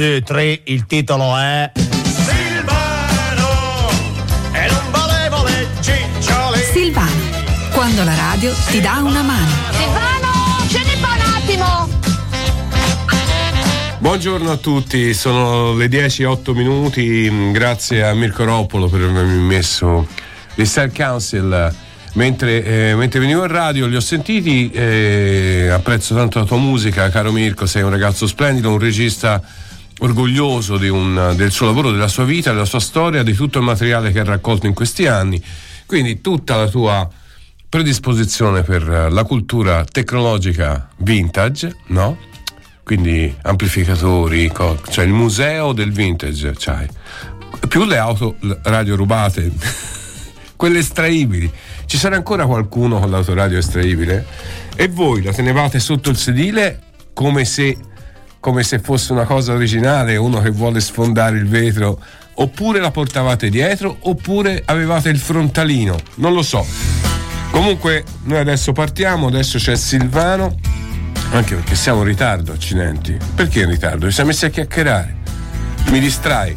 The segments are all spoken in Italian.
due, tre, il titolo è. Silvano e non valevole ciccioli. Silvano, quando la radio ti dà una mano. Silvano, scendi qua un attimo. Buongiorno a tutti, sono le 10 e 8 minuti, grazie a Mirko Roppolo per avermi messo il Star Council. Mentre, eh, mentre, venivo in radio li ho sentiti, eh, apprezzo tanto la tua musica, caro Mirko, sei un ragazzo splendido, un regista orgoglioso un, del suo lavoro, della sua vita, della sua storia, di tutto il materiale che ha raccolto in questi anni. Quindi tutta la tua predisposizione per la cultura tecnologica vintage, no? Quindi amplificatori, cioè il museo del vintage, c'hai. Più le auto radio rubate, quelle estraibili. Ci sarà ancora qualcuno con l'autoradio estraibile? E voi la tenevate sotto il sedile come se, come se fosse una cosa originale, uno che vuole sfondare il vetro, oppure la portavate dietro, oppure avevate il frontalino, non lo so. Comunque noi adesso partiamo, adesso c'è Silvano, anche perché siamo in ritardo, accidenti. Perché in ritardo? Ci siamo messi a chiacchierare. Mi distrai.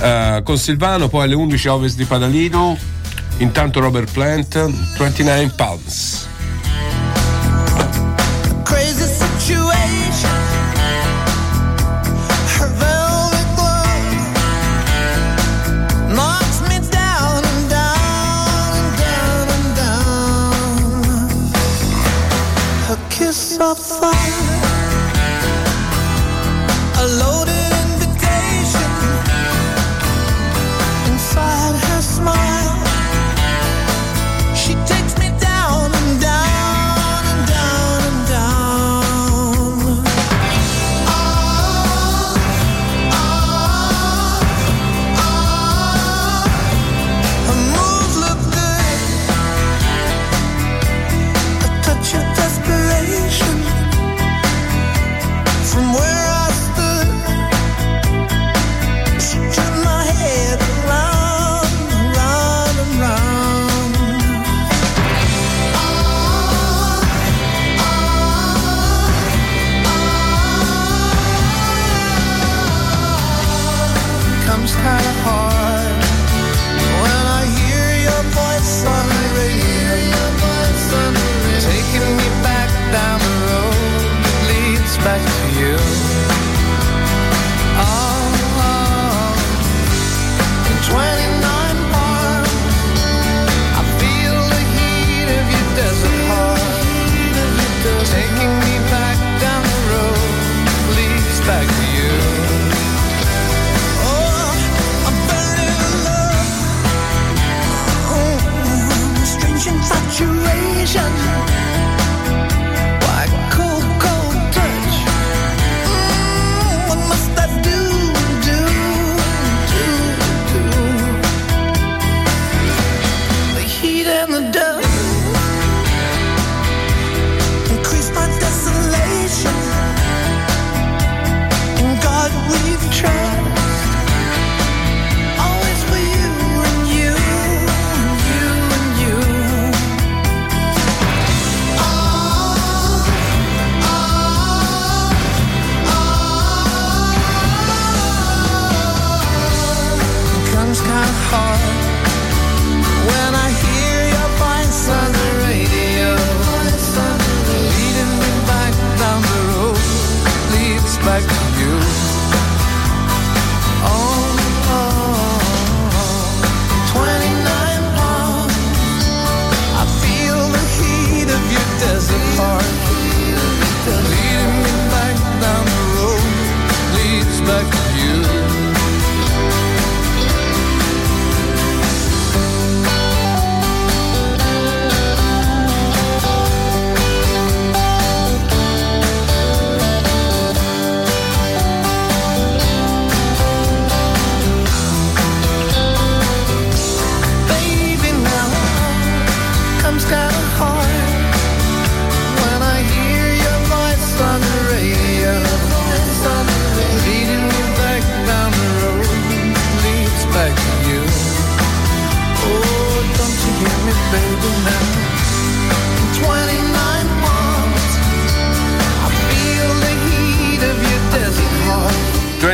Uh, con Silvano, poi alle 11 ovest di Padalino, intanto Robert Plant, 29 Palms. Kiss of fire. A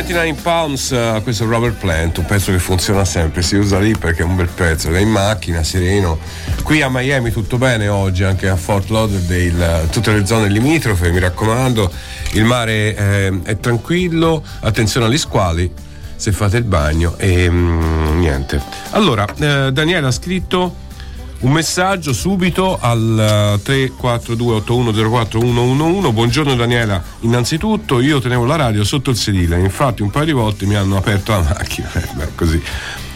29 Pounds, eh, questo è Robert Plant, un pezzo che funziona sempre, si usa lì perché è un bel pezzo, è in macchina, sereno. Qui a Miami tutto bene oggi, anche a Fort Lauderdale, tutte le zone limitrofe, mi raccomando, il mare eh, è tranquillo, attenzione agli squali se fate il bagno e mm, niente. Allora, eh, Daniele ha scritto un messaggio subito al eh, 342-8104-111. Buongiorno Daniela, innanzitutto io tenevo la radio sotto il sedile, infatti un paio di volte mi hanno aperto la macchina, eh, beh, così.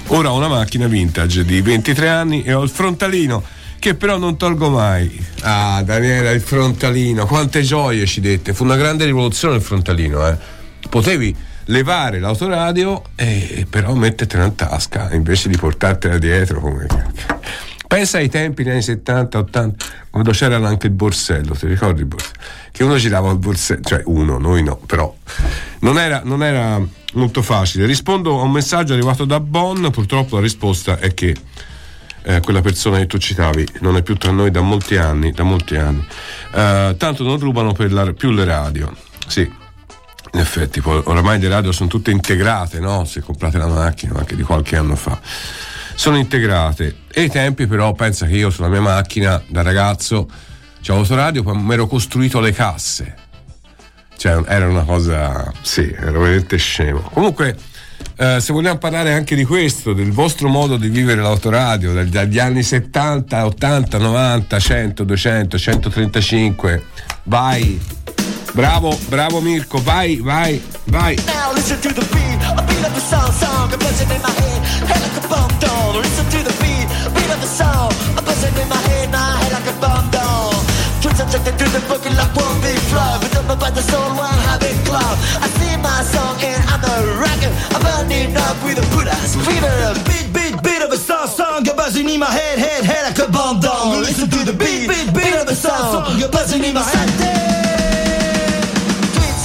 Ora ho una macchina vintage di 23 anni e ho il frontalino che però non tolgo mai. Ah, Daniela, il frontalino, quante gioie ci dette. Fu una grande rivoluzione il frontalino, eh. Potevi levare l'autoradio e però mettertela in tasca invece di portartela dietro come Pensa ai tempi negli anni 70, 80, quando c'era anche il borsello, ti ricordi il borsello? Che uno girava il borsello, cioè uno, noi no, però non era, non era molto facile. Rispondo a un messaggio arrivato da Bonn, purtroppo la risposta è che eh, quella persona che tu citavi non è più tra noi da molti anni, da molti anni. Eh, tanto non rubano la- più le radio. Sì, in effetti, poi oramai le radio sono tutte integrate, no? Se comprate la macchina, anche di qualche anno fa. Sono integrate. E i tempi, però, pensa che io sulla mia macchina da ragazzo c'avevo autoradio, poi mi ero costruito le casse. Cioè, era una cosa. Sì, ero veramente scemo. Comunque. eh, se vogliamo parlare anche di questo, del vostro modo di vivere l'autoradio, dal- dagli anni 70, 80, 90, 100, 200, 135, vai, bravo, bravo Mirko, vai, vai, vai. Now listen to the beat, a beat of the song, song, a buzzing in my head, head like a bomb doll. Listen to the beat, beat of the a buzzing in my head, my head like a bomb doll. Twins are checked into the booking like one big flow, but don't know about the soul, one habit club. I sing my song and I'm a rocker, I'm burning up with a good ass fever. Beat, beat, beat of a song, song, a buzzing in my head, head, head like a bomb doll. Listen to the beat, beat, beat of a song, song, a buzzing in my head.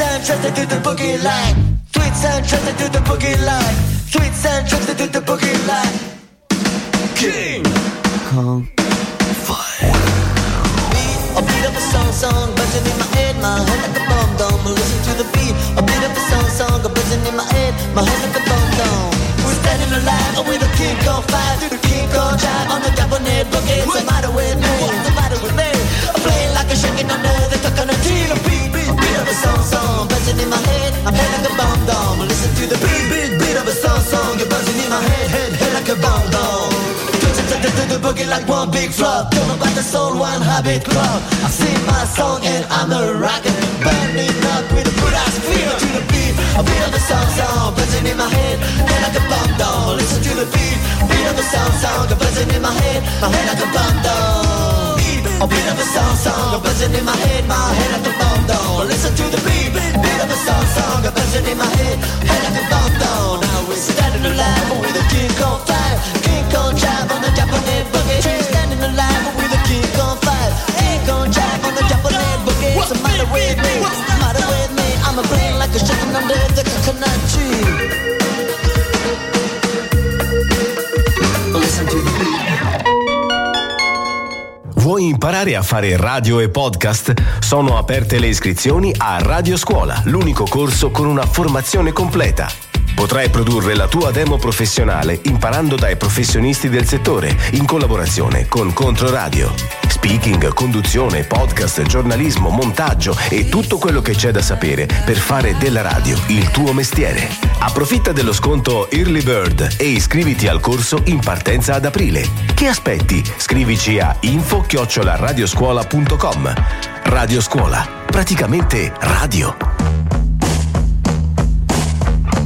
And tricks to do the boogie line. Tweets and tricks to do the boogie line. Tweets and tricks to do the boogie line. King Kong Fire. Beat, a beat of a song, song, buzzing in my head, my head like a bomb dome. Listen to the beat, a beat of a song, song, a buzzing in my head, my head like a bomb dome. We're standing alive with a King Kong fire, through the King Kong drive on the cabinet boogie. What's the matter with me? In my head, like a bomb dome. Listen to the beat, beat, beat of a song, song, you're buzzing in my head, head, head like a bomb dome. To the boogie like one big flop. Don't know about the soul, one habit club. I sing my song and I'm a rocker. Burning up with a good ass fever To the beat, a beat of the song song. Buzzing in my head, head like a bomb down Listen to the beat, beat of the song song. Buzzing in my head, my head like a bomb Beat, a beat of the song song. Buzzing in my head, my head like a bomb down Listen to the beat, beat song song Buzzing in my head, head like a imparare a fare radio e podcast? Sono aperte le iscrizioni a Radio Scuola, l'unico corso con una formazione completa. Potrai produrre la tua demo professionale imparando dai professionisti del settore, in collaborazione con Controradio. Speaking, conduzione, podcast, giornalismo, montaggio e tutto quello che c'è da sapere per fare della radio il tuo mestiere. Approfitta dello sconto Early Bird e iscriviti al corso in partenza ad aprile. Che aspetti? Scrivici a info-radioscuola.com. Radio Scuola, praticamente radio.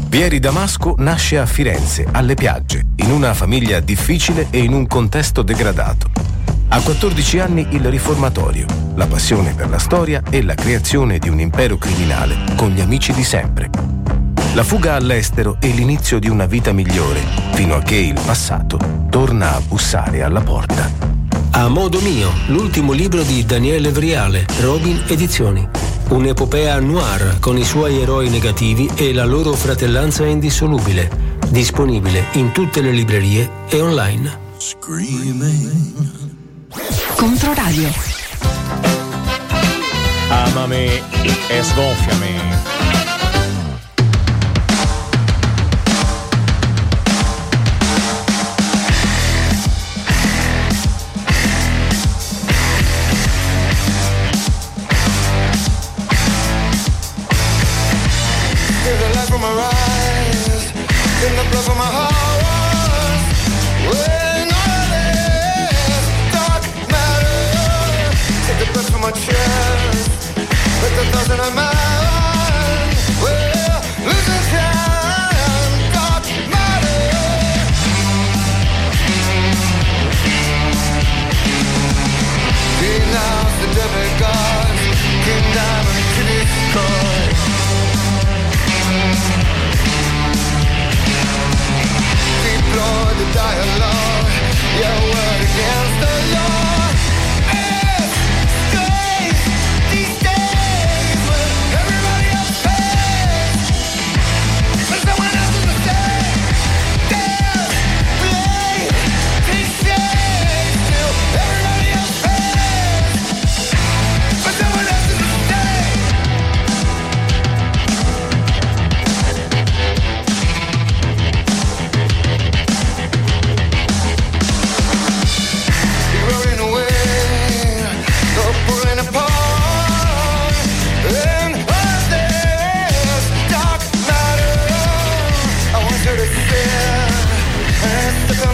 Vieri Damasco nasce a Firenze, alle piagge, in una famiglia difficile e in un contesto degradato. A 14 anni il riformatorio, la passione per la storia e la creazione di un impero criminale con gli amici di sempre. La fuga all'estero e l'inizio di una vita migliore, fino a che il passato torna a bussare alla porta. A modo mio, l'ultimo libro di Daniele Vriale, Robin Edizioni. Un'epopea noir con i suoi eroi negativi e la loro fratellanza indissolubile. Disponibile in tutte le librerie e online. Controradio. Amami e sgonfiami. My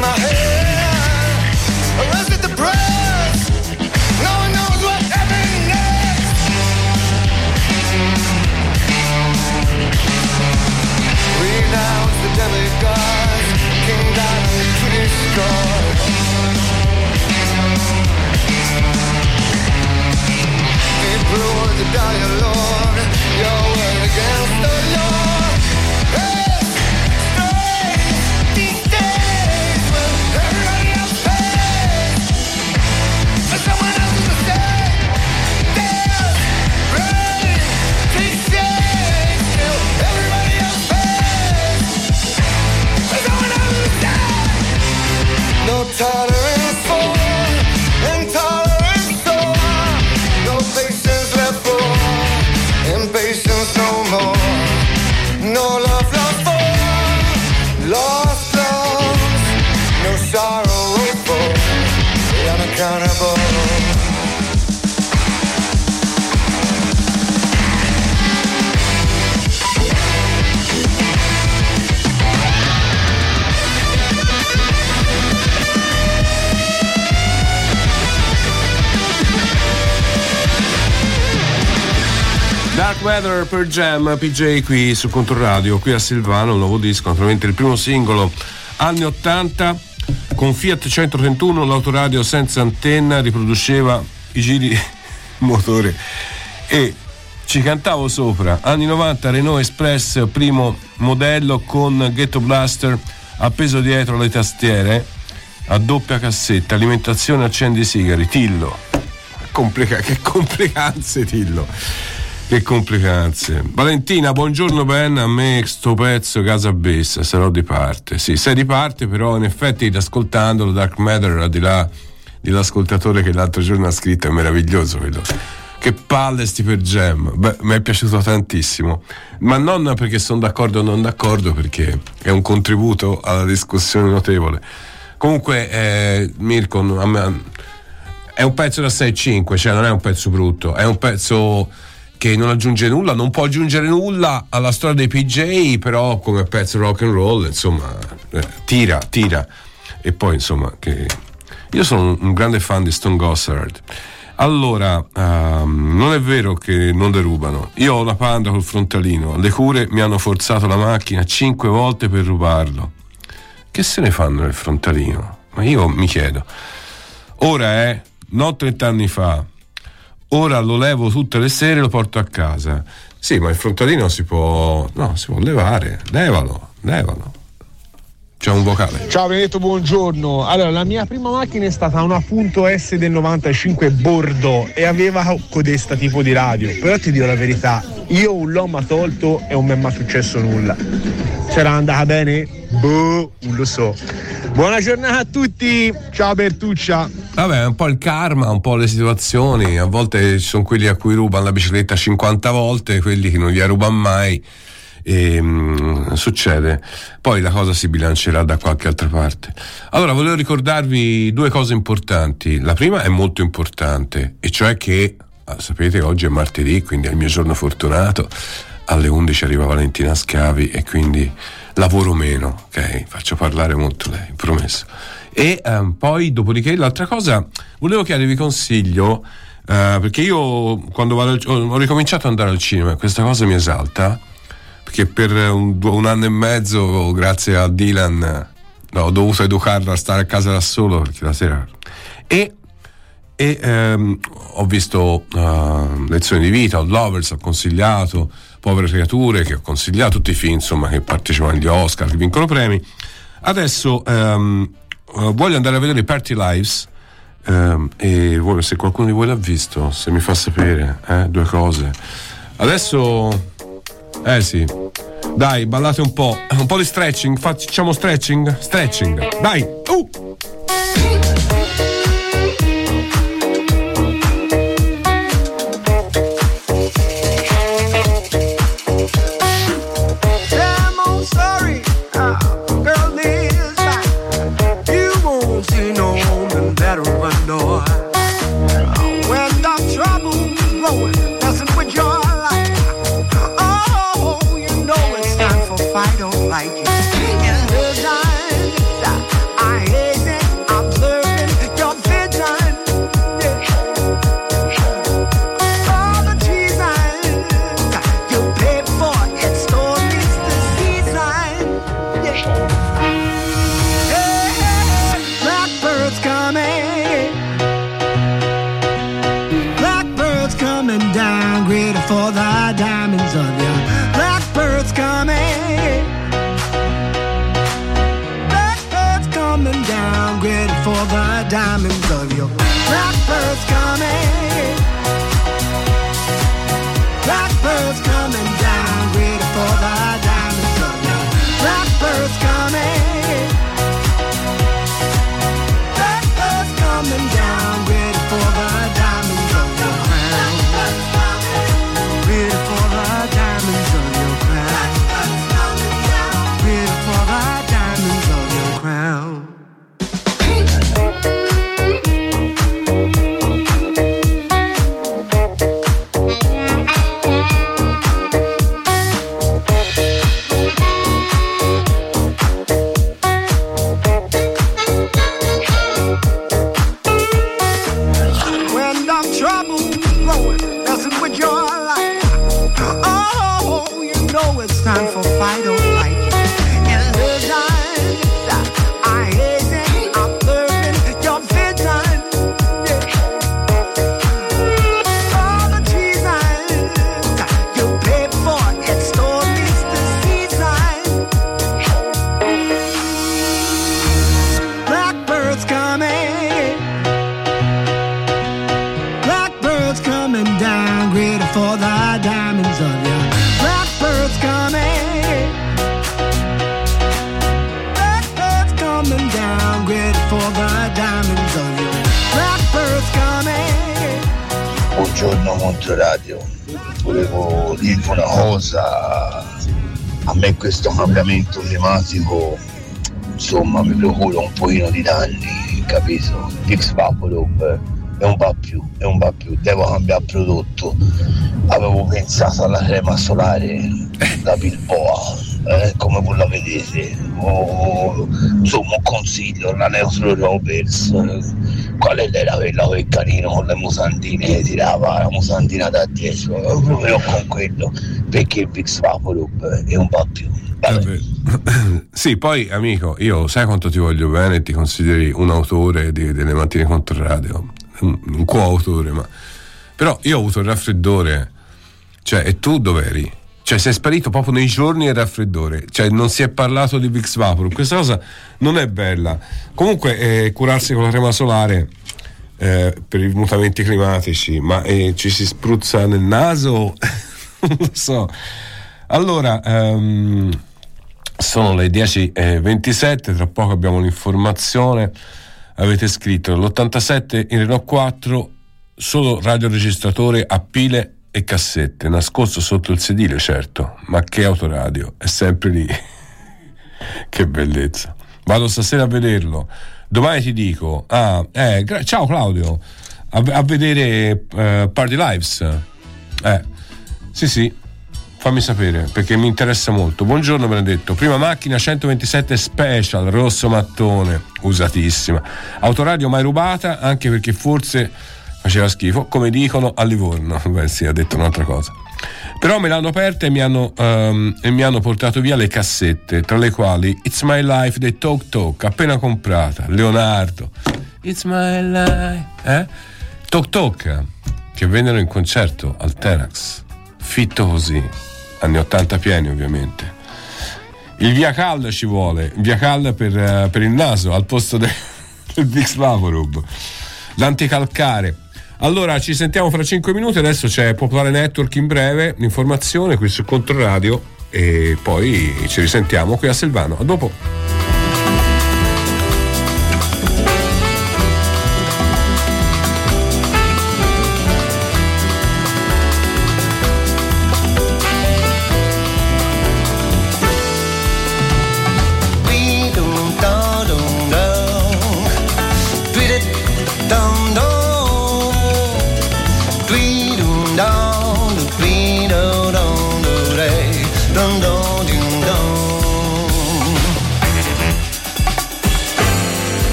my head. Weather per Jam, PJ qui su Controradio, qui a Silvano, un nuovo disco, naturalmente il primo singolo anni 80 con Fiat 131, l'autoradio senza antenna riproduceva i giri motore e ci cantavo sopra, anni 90 Renault Express primo modello con Ghetto Blaster appeso dietro le tastiere a doppia cassetta, alimentazione accendi sigari, Tillo. Complica- che complicanze Tillo. Che complicanze. Valentina, buongiorno Ben, a me sto pezzo casa bessa, sarò di parte. Sì, sei di parte, però in effetti ascoltandolo Dark Matter al di là dell'ascoltatore che l'altro giorno ha scritto è meraviglioso quello. Che palle sti per Jam. Beh, mi è piaciuto tantissimo. Ma non perché sono d'accordo o non d'accordo, perché è un contributo alla discussione notevole. Comunque, eh, Mirko, è un pezzo da 6-5, cioè non è un pezzo brutto, è un pezzo che non aggiunge nulla, non può aggiungere nulla alla storia dei PJ, però come pezzo rock and roll, insomma, eh, tira, tira. E poi, insomma, che io sono un grande fan di Stone Gossard. Allora, ehm, non è vero che non derubano. Io ho la panda col frontalino. Le cure mi hanno forzato la macchina cinque volte per rubarlo. Che se ne fanno nel frontalino? Ma io mi chiedo. Ora è, non 30 anni fa, ora lo levo tutte le sere e lo porto a casa. Sì, ma il frontalino si può. No, si può levare. Levalo, levalo. C'è un vocale. Ciao Benedetto, buongiorno. Allora, la mia prima macchina è stata una Punto S del 95 Bordeaux e aveva codesta tipo di radio. Però ti dico la verità, io un l'ho tolto e non mi è mai successo nulla. C'era andata bene? Boh, non lo so. Buona giornata a tutti, ciao Bertuccia. Vabbè, un po' il karma, un po' le situazioni. A volte ci sono quelli a cui rubano la bicicletta 50 volte, quelli che non gliela rubano mai. E, mm, succede. Poi la cosa si bilancerà da qualche altra parte. Allora, volevo ricordarvi due cose importanti. La prima è molto importante, e cioè che, ah, sapete, oggi è martedì, quindi è il mio giorno fortunato. alle 11 arriva Valentina Scavi e quindi lavoro meno, ok? Faccio parlare molto lei, promesso. E ehm, poi, dopodiché, l'altra cosa, volevo chiedervi consiglio, eh, perché io quando vado al- ho, ricominciato ad andare al cinema, questa cosa mi esalta, perché per un, un anno e mezzo, grazie a Dylan, no, ho dovuto educarlo a stare a casa da solo, perché la sera... E e ehm, ho visto eh, Lezioni di vita, Lovers, ho consigliato Povere creature, che ho consigliato tutti i film insomma, che partecipano agli Oscar, che vincono premi. Adesso ehm, eh, voglio andare a vedere Party Lives ehm, e se qualcuno di voi l'ha visto, se mi fa sapere, eh, due cose. Adesso, eh sì, dai, ballate un po', un po' di stretching, facciamo stretching, stretching, dai, uh! A me questo cambiamento climatico insomma mi procura un pochino di danni, capito? Fix Vaporub è un va più, è un va più, devo cambiare prodotto, avevo pensato alla crema solare da Bilboa, eh, come voi la vedete, o, insomma un consiglio, la Neutro Rovers, qual era quella quel carino con le musandine che tirava la musandina da dietro, proprio con quello, perché il Fix Vaporub è un va più. Vabbè. sì, poi amico, io sai quanto ti voglio bene e ti consideri un autore di- delle mattine contro radio, un, un coautore, ma però io ho avuto il raffreddore, cioè, e tu dov'eri? Cioè, sei sparito proprio nei giorni del raffreddore, cioè non si è parlato di Vix Vapor, questa cosa non è bella. Comunque, eh, curarsi con la crema solare eh, per i mutamenti climatici, ma eh, ci si spruzza nel naso? non lo so. Allora, ehm, sono le 10.27, tra poco abbiamo l'informazione. Avete scritto l'87 in Renault 4, solo radioregistratore a pile e cassette, nascosto sotto il sedile, certo, ma che autoradio, è sempre lì. che bellezza. Vado stasera a vederlo. Domani ti dico, ah, eh, gra- ciao Claudio, a, a vedere eh, Party Lives. Eh, sì, sì. fammi sapere perché mi interessa molto. Buongiorno Benedetto, prima macchina 127 Special, rosso mattone, usatissima. Autoradio mai rubata, anche perché forse faceva schifo, come dicono a Livorno. Beh sì, ha detto un'altra cosa. Però me l'hanno aperta e mi hanno, ehm, e mi hanno portato via le cassette, tra le quali It's My Life dei Talk Talk, appena comprata, Leonardo. It's My Life, eh? Talk Talk, che vennero in concerto al Tenax, fitto così, anni 80 pieni ovviamente. Il Via Cal ci vuole, Via Cal per, eh, per il naso al posto de- del Vix Vaporub, l'anticalcare. Allora ci sentiamo fra 5 minuti, adesso c'è Popolare Network in breve, l'informazione qui su Controradio e poi ci risentiamo qui a Silvano. A dopo.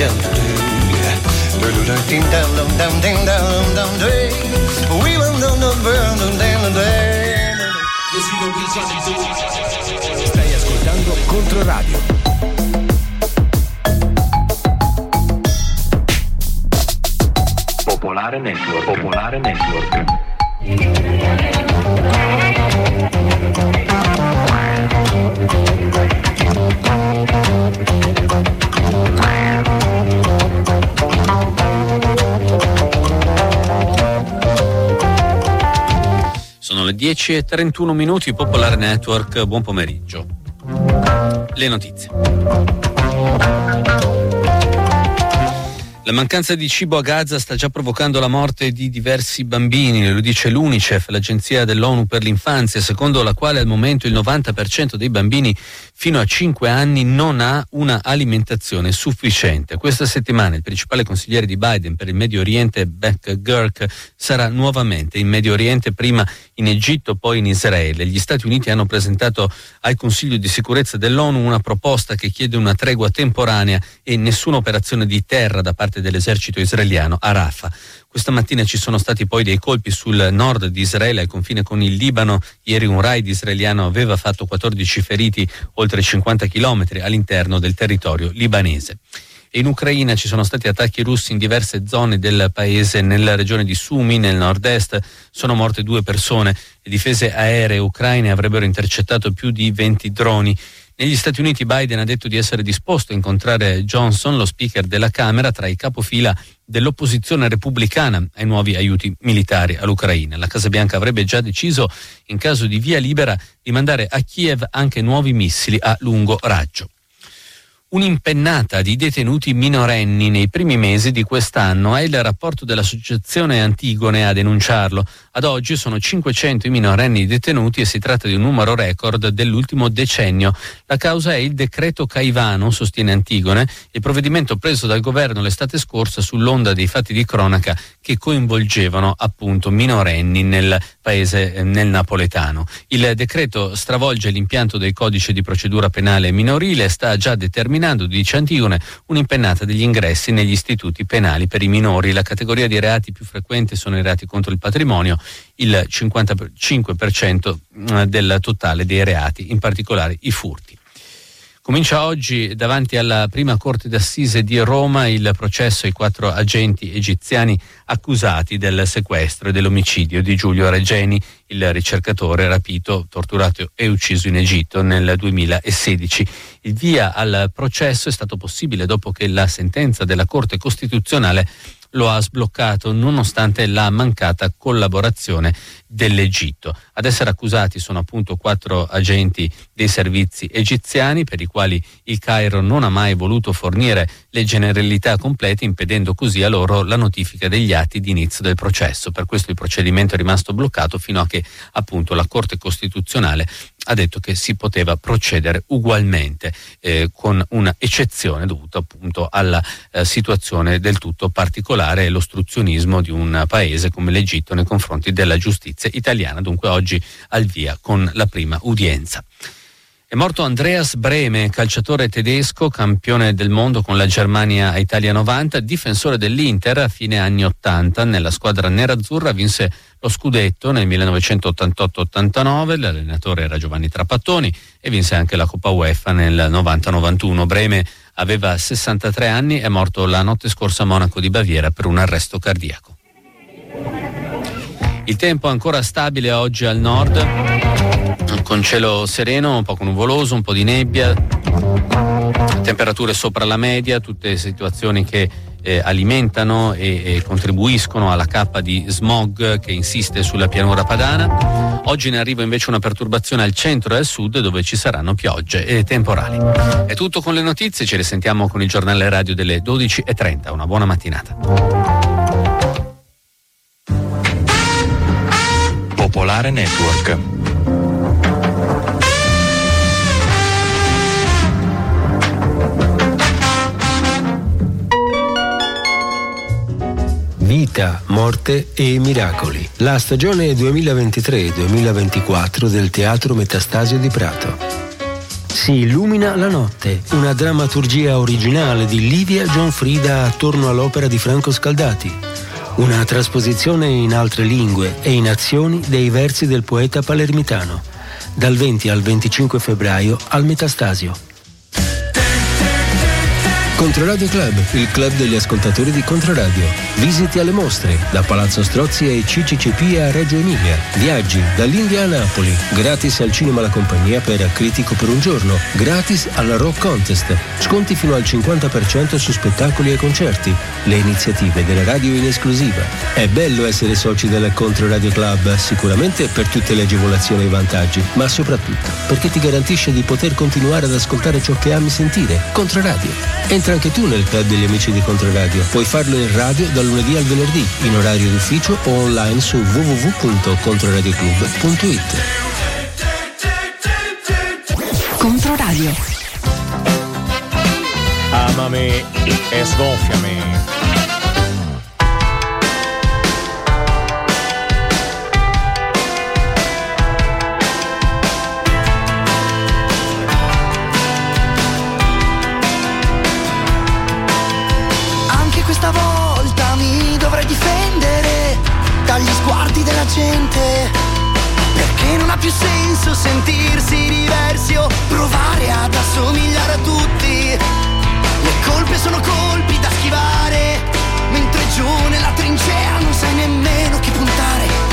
We will know the burn Stai ascoltando Controradio. Popolare Network. Popolare Network. Sono le 10.31 minuti, Popolare Network, buon pomeriggio. Le notizie. La mancanza di cibo a Gaza sta già provocando la morte di diversi bambini, lo dice l'UNICEF, l'agenzia dell'ONU per l'infanzia, secondo la quale al momento il 90% dei bambini fino a 5 anni non ha una alimentazione sufficiente. Questa settimana il principale consigliere di Biden per il Medio Oriente, Beck Girk, sarà nuovamente in Medio Oriente, prima in Egitto, poi in Israele. Gli Stati Uniti hanno presentato al Consiglio di sicurezza dell'ONU una proposta che chiede una tregua temporanea e nessuna operazione di terra da parte dell'esercito israeliano a Rafah. Questa mattina ci sono stati poi dei colpi sul nord di Israele, al confine con il Libano. Ieri un raid israeliano aveva fatto 14 feriti oltre 50 chilometri all'interno del territorio libanese. In Ucraina ci sono stati attacchi russi in diverse zone del paese, nella regione di Sumi, nel nord-est, sono morte due persone. Le difese aeree ucraine avrebbero intercettato più di 20 droni. Negli Stati Uniti Biden ha detto di essere disposto a incontrare Johnson, lo speaker della Camera, tra i capofila dell'opposizione repubblicana ai nuovi aiuti militari all'Ucraina. La Casa Bianca avrebbe già deciso, in caso di via libera, di mandare a Kiev anche nuovi missili a lungo raggio. Un'impennata di detenuti minorenni nei primi mesi di quest'anno è il rapporto dell'associazione Antigone a denunciarlo. Ad oggi sono 500 i minorenni detenuti e si tratta di un numero record dell'ultimo decennio. La causa è il decreto Caivano, sostiene Antigone, il provvedimento preso dal governo l'estate scorsa sull'onda dei fatti di cronaca che coinvolgevano appunto minorenni nel paese, eh, nel napoletano. Il decreto stravolge l'impianto del codice di procedura penale minorile e sta già determinando, dice Antigone, un'impennata degli ingressi negli istituti penali per i minori. La categoria di reati più frequenti sono i reati contro il patrimonio, il 55% del totale dei reati, in particolare i furti. Comincia oggi davanti alla prima corte d'assise di Roma il processo ai quattro agenti egiziani accusati del sequestro e dell'omicidio di Giulio Regeni, il ricercatore rapito, torturato e ucciso in Egitto nel 2016. Il via al processo è stato possibile dopo che la sentenza della Corte Costituzionale lo ha sbloccato nonostante la mancata collaborazione dell'Egitto. Ad essere accusati sono appunto quattro agenti dei servizi egiziani per i quali il Cairo non ha mai voluto fornire le generalità complete impedendo così a loro la notifica degli atti di inizio del processo. Per questo il procedimento è rimasto bloccato fino a che appunto la Corte Costituzionale ha detto che si poteva procedere ugualmente eh, con un'eccezione dovuta appunto alla eh, situazione del tutto particolare e l'ostruzionismo di un paese come l'Egitto nei confronti della giustizia italiana, dunque oggi al via con la prima udienza. È morto Andreas Breme, calciatore tedesco, campione del mondo con la Germania a Italia 90, difensore dell'Inter a fine anni 80. Nella squadra nerazzurra vinse lo scudetto nel 1988-89, l'allenatore era Giovanni Trapattoni e vinse anche la Coppa UEFA nel 90-91. Breme aveva 63 anni, è morto la notte scorsa a Monaco di Baviera per un arresto cardiaco. Il tempo ancora stabile oggi al nord, con cielo sereno, un po' nuvoloso, un po' di nebbia, temperature sopra la media, tutte situazioni che eh, alimentano e, e contribuiscono alla cappa di smog che insiste sulla pianura padana. Oggi in arrivo invece una perturbazione al centro e al sud dove ci saranno piogge e temporali. È tutto con le notizie, ci risentiamo con il giornale radio delle 12.30. Una buona mattinata. Popolare Network. Vita, morte e miracoli. La stagione 2023-2024 del Teatro Metastasio di Prato. Si illumina la notte, una drammaturgia originale di Livia Gianfrida attorno all'opera di Franco Scaldati. Una trasposizione in altre lingue e in azioni dei versi del poeta palermitano. Dal 20 al 25 febbraio al Metastasio. Controradio Club, il club degli ascoltatori di Controradio. Visiti alle mostre, da Palazzo Strozzi ai CCCP a Reggio Emilia. Viaggi dall'India a Napoli. Gratis al cinema La Compagnia per Critico per un giorno. Gratis alla Rock Contest. Sconti fino al 50% su spettacoli e concerti. Le iniziative delle radio in esclusiva. È bello essere soci del Controradio Club, sicuramente per tutte le agevolazioni e i vantaggi, ma soprattutto perché ti garantisce di poter continuare ad ascoltare ciò che ami sentire. Controradio. Entra anche tu nel club degli amici di Controradio. Puoi farlo in radio dal lunedì al venerdì, in orario d'ufficio o online su www.controradioclub.it. Controradio. Amami e sgonfiami. Gente. Perché non ha più senso sentirsi diversi o provare ad assomigliare a tutti. Le colpe sono colpi da schivare, mentre giù nella trincea non sai nemmeno chi puntare.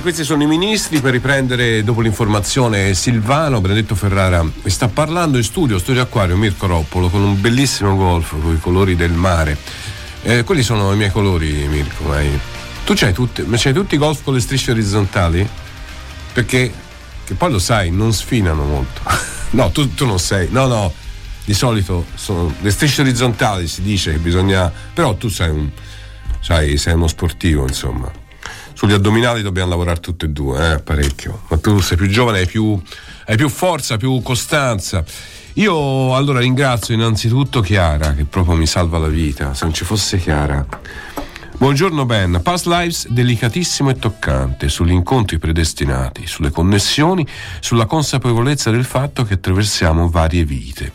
Questi sono i ministri per riprendere dopo l'informazione Silvano, Benedetto Ferrara e sta parlando in studio, studio acquario Mirko Roppolo con un bellissimo golf con i colori del mare. Eh, quelli sono i miei colori Mirko, ma tu c'hai tutti, c'hai tutti i golf con le strisce orizzontali? Perché che poi lo sai, non sfinano molto. no, tu, tu non sei, no no, di solito sono le strisce orizzontali si dice che bisogna, però tu sei un, sai, sei uno sportivo insomma. Sugli addominali dobbiamo lavorare tutti e due, eh, parecchio. Ma tu sei più giovane, hai più, hai più forza, più costanza. Io allora ringrazio innanzitutto Chiara, che proprio mi salva la vita. Se non ci fosse Chiara. Buongiorno Ben, Past Lives delicatissimo e toccante sugli incontri predestinati, sulle connessioni, sulla consapevolezza del fatto che attraversiamo varie vite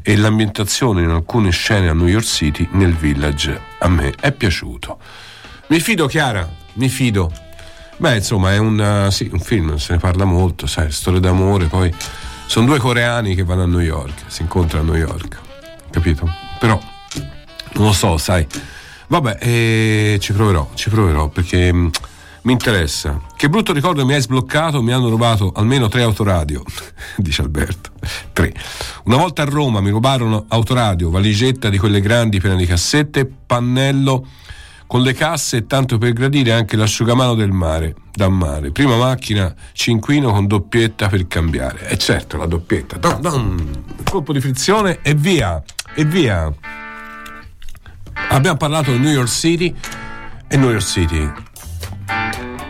e l'ambientazione in alcune scene a New York City nel village a me è piaciuto. Mi fido Chiara, mi fido. Beh, insomma, è un, eh, sì, un film, se ne parla molto, sai, storia d'amore, poi sono due coreani che vanno a New York, si incontrano a New York, capito? Però non lo so, sai. Vabbè, eh, ci proverò, ci proverò perché mm, mi interessa. Che brutto ricordo mi hai sbloccato, mi hanno rubato almeno tre autoradio, dice Alberto. Tre. Una volta a Roma mi rubarono autoradio, valigetta di quelle grandi piene di cassette, pannello con le casse e tanto per gradire anche l'asciugamano del mare, da mare. Prima macchina cinquino con doppietta per cambiare. E certo, la doppietta. Dum, dum, colpo di frizione e via, e via. Abbiamo parlato di New York City e New York City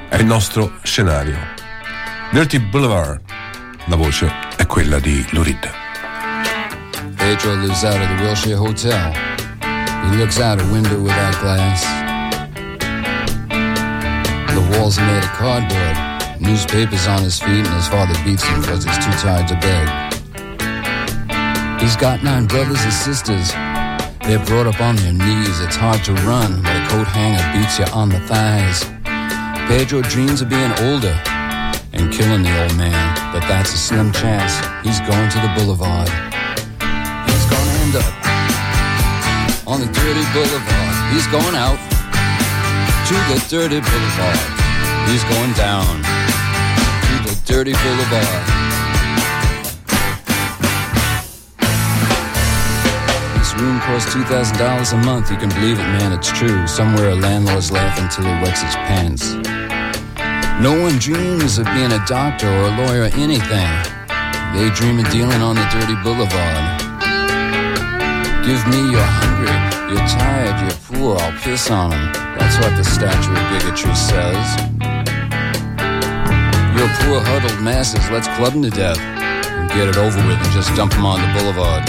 è il nostro scenario. Dirty Boulevard, la voce è quella di Lurid. Pedro lives out of the Wilshire Hotel. He looks out a window without glass. The walls are made of cardboard. Newspapers on his feet, and his father beats him because he's too tired to beg. He's got nine brothers and sisters. They're brought up on their knees. It's hard to run when a coat hanger beats you on the thighs. Pedro dreams of being older and killing the old man, but that's a slim chance. He's going to the boulevard. He's gonna end up on the dirty boulevard. He's going out to the dirty boulevard. He's going down to the dirty boulevard. This room costs $2,000 a month. You can believe it, man, it's true. Somewhere a landlord's laughing till he wets his pants. No one dreams of being a doctor or a lawyer or anything. They dream of dealing on the dirty boulevard. Give me you're hungry, you're tired, you're poor, I'll piss on 'em. That's what the statue of bigotry says. You're poor huddled masses, let's club 'em to death and get it over with and just dump 'em on the boulevard.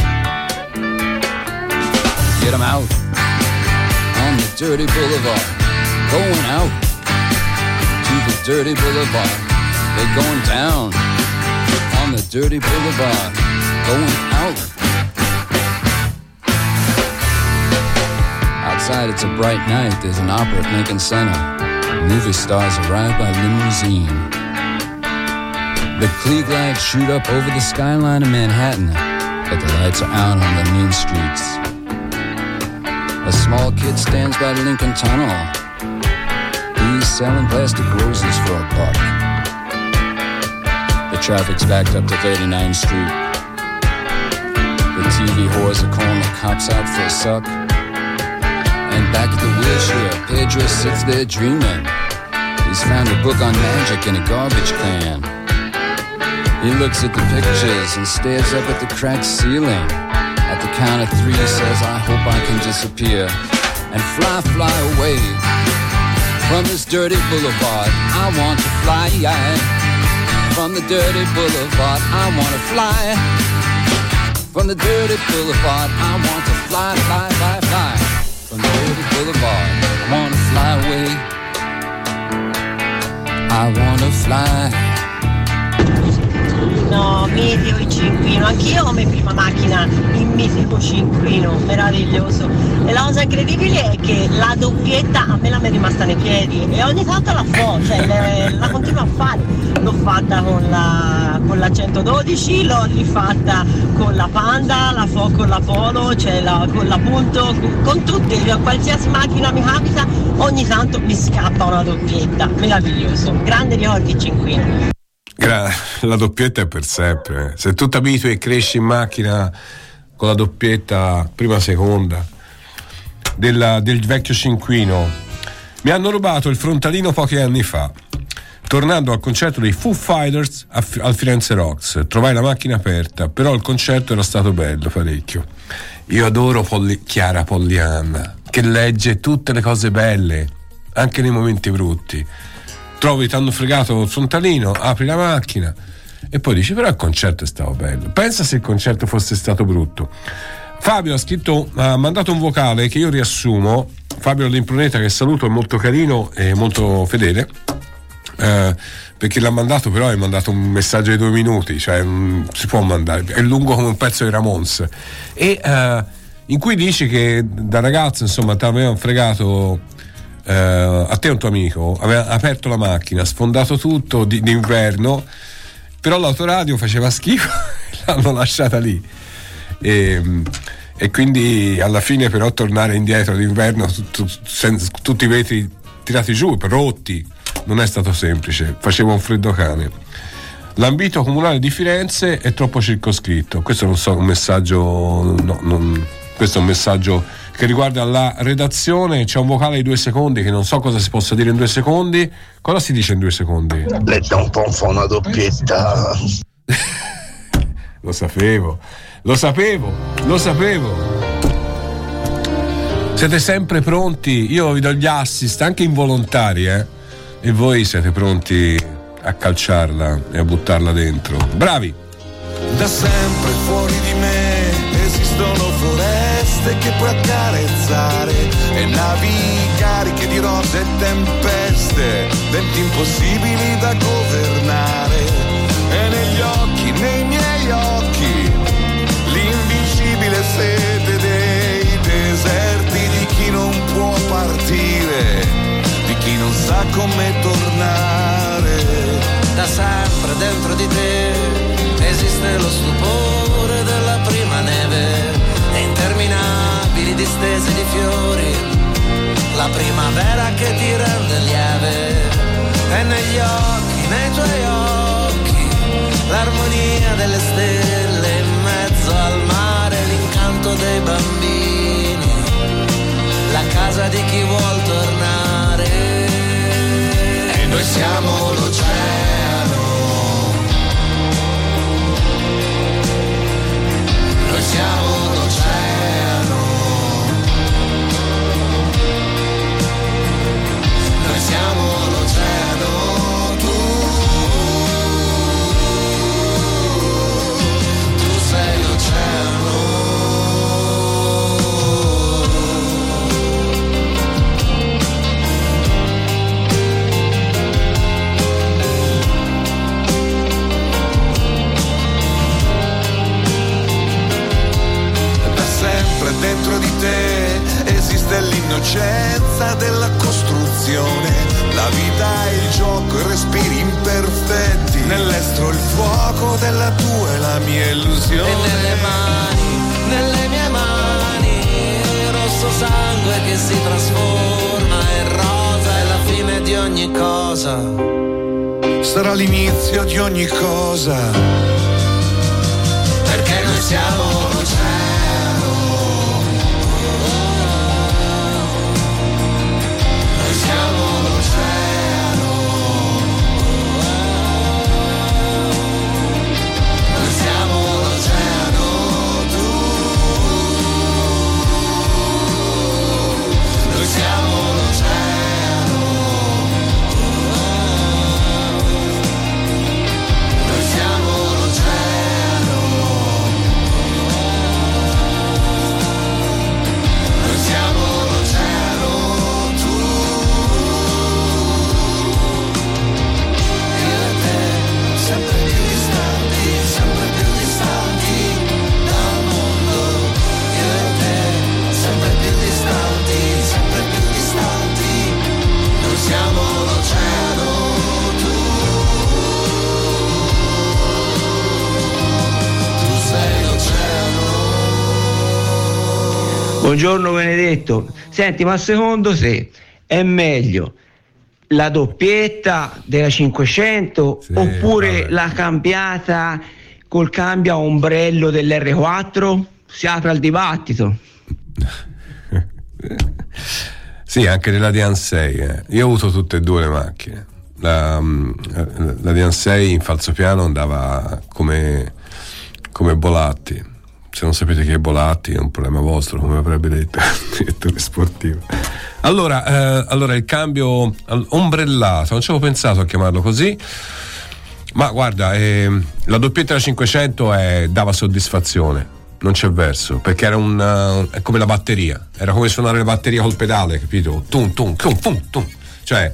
Get 'em out on the dirty boulevard, going out to the dirty boulevard. They're going down on the dirty boulevard, going out. Outside, it's a bright night. There's an opera at Lincoln Center. Movie stars arrive by limousine. The Klieg lights shoot up over the skyline of Manhattan, but the lights are out on the mean streets. A small kid stands by the Lincoln Tunnel. He's selling plastic roses for a buck. The traffic's backed up to 39th Street. The TV whores are calling the cops out for a suck. And back at the wheelchair, Pedro sits there dreaming. He's found a book on magic in a garbage can. He looks at the pictures and stares up at the cracked ceiling. At the count of three, he says, I hope I can disappear and fly, fly away from this dirty boulevard. I want to fly from the dirty boulevard. I want to fly from the dirty boulevard. I want to fly, fly, fly, boulevard. I want to fly away. I want to fly. No, mitico il cinquino, anch'io come prima macchina il mitico cinquino, meraviglioso. E la cosa incredibile è che la doppietta a me la mi è rimasta nei piedi e ogni tanto la fa, cioè le- la continuo a fare. L'ho fatta con la, con la 112, l'ho rifatta con la Panda, la fo con la Polo, cioè la, con la Punto, con, con tutte, qualsiasi macchina mi capita, ogni tanto mi scappa una doppietta, meraviglioso. Grande ricordi il cinquino. La doppietta è per sempre. Se tu ti abitui e cresci in macchina con la doppietta prima seconda della- del vecchio cinquino, mi hanno rubato il frontalino pochi anni fa. Tornando al concerto dei Foo Fighters a al Firenze Rocks, trovai la macchina aperta, però il concerto era stato bello parecchio. Io adoro Polli- Chiara Poglianna, che legge tutte le cose belle, anche nei momenti brutti trovi ti hanno fregato il frontalino, apri la macchina e poi dici però il concerto è stato bello. Pensa se il concerto fosse stato brutto. Fabio ha scritto, ha mandato un vocale che io riassumo. Fabio Limpruneta che saluto, è molto carino e molto fedele. eh, perché l'ha mandato però hai mandato un messaggio di due minuti cioè mm, si può mandare è lungo come un pezzo di Ramones e eh, in cui dici che da ragazzo insomma ti avevano fregato eh, a te un tuo amico aveva aperto la macchina, sfondato tutto di- d'inverno, però l'autoradio faceva schifo e l'hanno lasciata lì. E, e quindi alla fine però tornare indietro d'inverno tu- tu- sen- tutti i vetri tirati giù, rotti, non è stato semplice, faceva un freddo cane. L'ambito comunale di Firenze è troppo circoscritto. Questo non so, un messaggio. no, non- questo è un messaggio che riguarda la redazione. C'è un vocale di due secondi che non so cosa si possa dire in due secondi. Cosa si dice in due secondi? Letta un po' un po' una doppietta. Lo sapevo, lo sapevo, lo sapevo. Siete sempre pronti? Io vi do gli assist, anche involontari, eh? E voi siete pronti a calciarla e a buttarla dentro. Bravi! Da sempre fuori di me esistono foreste che puoi accarezzare e navi cariche di rose e tempeste, venti impossibili da governare. E negli occhi, primavera che ti rende lieve e negli occhi, nei tuoi occhi, l'armonia delle stelle in mezzo al mare, l'incanto dei bambini, la casa di chi vuol tornare. E noi siamo di te esiste l'innocenza della costruzione. La vita è il gioco, i respiri imperfetti. Nell'estro il fuoco della tua e la mia illusione. E nelle mani, nelle mie mani, il rosso sangue che si trasforma in rosa è la fine di ogni cosa. Sarà l'inizio di ogni cosa. Perché noi siamo Buongiorno Benedetto. Senti, ma secondo te è meglio la doppietta della 500 oppure la cambiata col cambio a ombrello dell'R4? Si apre al dibattito. Sì, anche nella Dian 6. eh. Io ho avuto tutte e due le macchine. La, mm, la Dian 6 in falsopiano andava come, come Bolatti. Se non sapete che è Bolatti è un problema vostro, come avrebbe detto il direttore sportivo. Allora, eh, allora il cambio ombrellato, non ci avevo pensato a chiamarlo così. Ma guarda, ehm, la doppietta da 500 è- dava soddisfazione, non c'è verso, perché era un, eh, è come la batteria, era come suonare la batteria col pedale, capito? Tum, tum, tum, tum, tum. Cioè,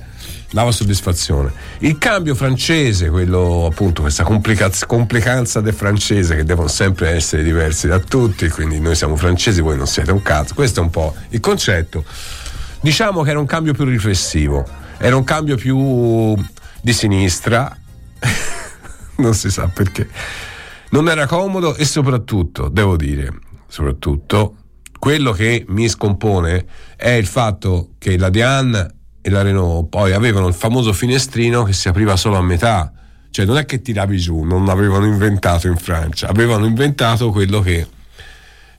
dava soddisfazione. Il cambio francese, quello appunto, questa complicaz- complicanza del francese che devono sempre essere diversi da tutti, quindi noi siamo francesi, voi non siete un cazzo, questo è un po' il concetto. Diciamo che era un cambio più riflessivo, era un cambio più di sinistra, non si sa perché. Non era comodo e soprattutto, devo dire, soprattutto, quello che mi scompone è il fatto che la Diane e la Renault poi avevano il famoso finestrino che si apriva solo a metà. Cioè non è che tiravi giù, non l'avevano inventato in Francia, avevano inventato quello che,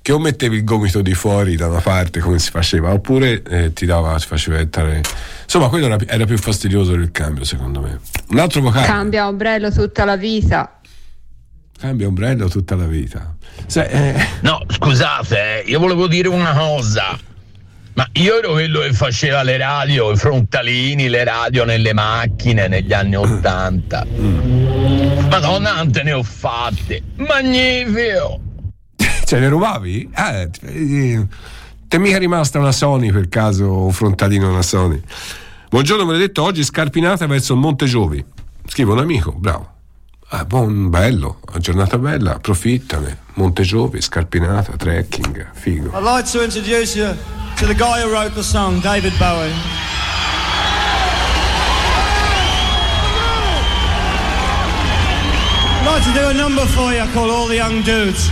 che o mettevi il gomito di fuori da una parte come si faceva, oppure eh, ti dava, ti faceva entrare. Insomma, quello era, era più fastidioso del cambio, secondo me. Un altro vocale. Cambia ombrello tutta la vita. Cambia ombrello tutta la vita. Se- eh, No, scusate, eh, io volevo dire una cosa. Ma io ero quello che faceva le radio, i frontalini, le radio nelle macchine negli anni Ottanta. Madonna, quante ne ho fatte. Magnifico! cioè, ne rubavi? Eh, eh, ti è mica rimasta una Sony per caso, un frontalino una Sony. Buongiorno, maledetto, oggi scarpinata verso il Monte Giovi. Scrive un amico, bravo. Ah, buon, bello, una giornata bella, approfittane. Monte Giovi, scarpinata, trekking, figo. I'd like to introduce you to the guy who wrote the song, David Bowie. I'd like to do a number for you called All the Young Dudes.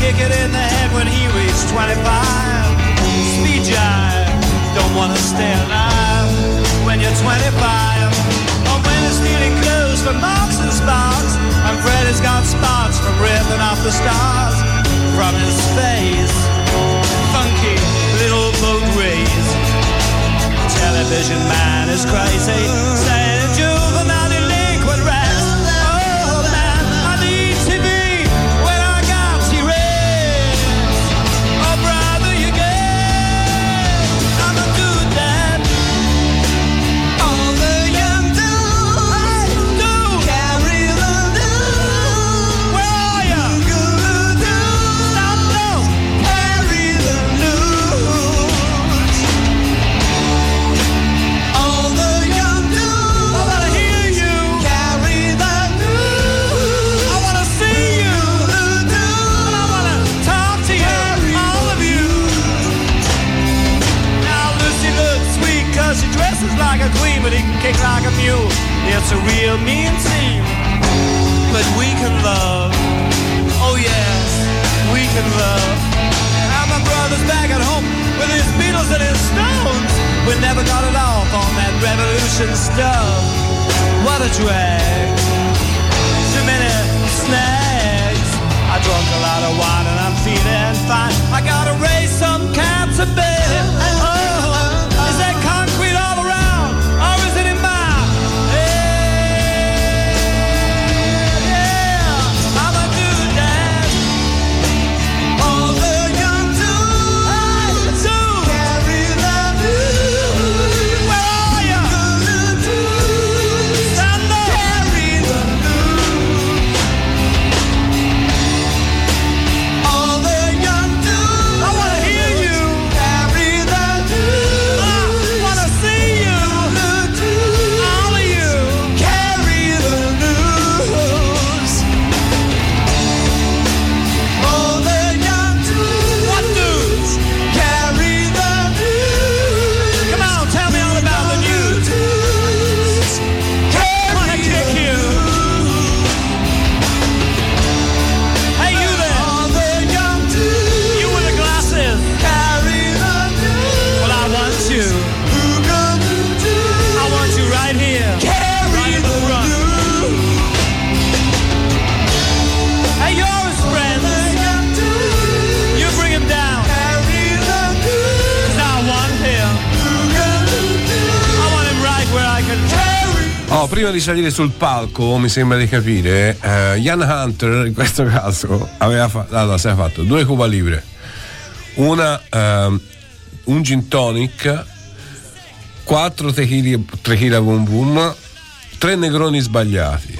Kick it in 25. Speed jive, don't wanna stay alive when you're 25. Or when you're stealing clothes from Marks and Sparks. And Freddy's got spots from ripping off the stars from his face. Funky little boat race. Television man is crazy. Saying like a queen, but he can kick like a mule. It's a real mean scene. But we can love. Oh yes, we can love. And my brother's back at home with his Beatles and his Stones. We never got it off on that revolution stuff. What a drag. Too many snags. I drunk a lot of wine and I'm feeling fine. I gotta raise some cats a bit. Oh, prima di salire sul palco, mi sembra di capire, eh, Ian Hunter in questo caso aveva, fa- allora, fatto due Cuba Libre, una, ehm, un gin tonic, quattro tequila, tequila boom boom, tre negroni sbagliati.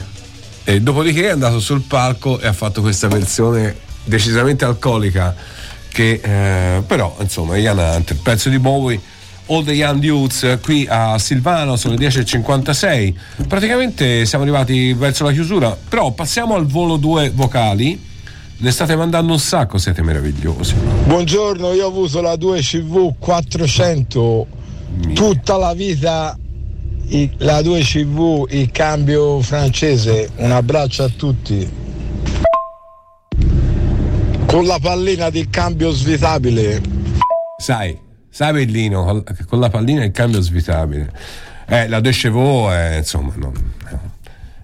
E dopodiché è andato sul palco e ha fatto questa versione decisamente alcolica che eh, però insomma Ian Hunter, pezzo di Bowie All the Young Dudes qui a Silvano sono le 10.56 praticamente siamo arrivati verso la chiusura però passiamo al volo 2 vocali ne state mandando un sacco siete meravigliosi Buongiorno, io ho avuto la 2CV 400 tutta la vita, la 2CV, il cambio francese. Un abbraccio a tutti. Con la pallina del cambio svitabile. sai che con la pallina il cambio svitabile eh, la De Chevaux è insomma no, no,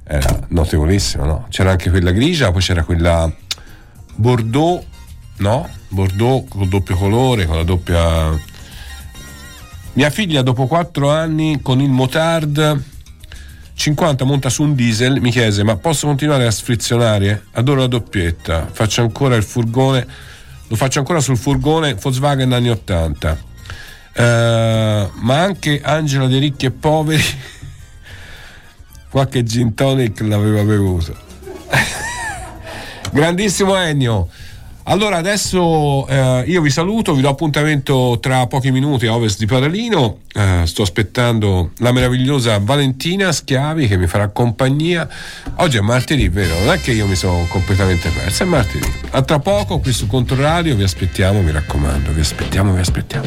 era notevolissima no? c'era anche quella grigia poi c'era quella Bordeaux no? Bordeaux col doppio colore con la doppia mia figlia dopo 4 anni con il motard 50 monta su un diesel mi chiese ma posso continuare a sfrizionare? Adoro la doppietta, faccio ancora il furgone, lo faccio ancora sul furgone Volkswagen anni 80. Eh, ma anche Angela dei ricchi e poveri qualche gin tonic l'aveva bevuto. Grandissimo Ennio. Allora adesso eh, io vi saluto, vi do appuntamento tra pochi minuti a Ovest di Paralino, Eh, sto aspettando la meravigliosa Valentina Schiavi che mi farà compagnia. Oggi è martedì, vero? Non è che io mi sono completamente persa, è martedì. A tra poco qui su Controradio vi aspettiamo, mi raccomando, vi aspettiamo, vi aspettiamo.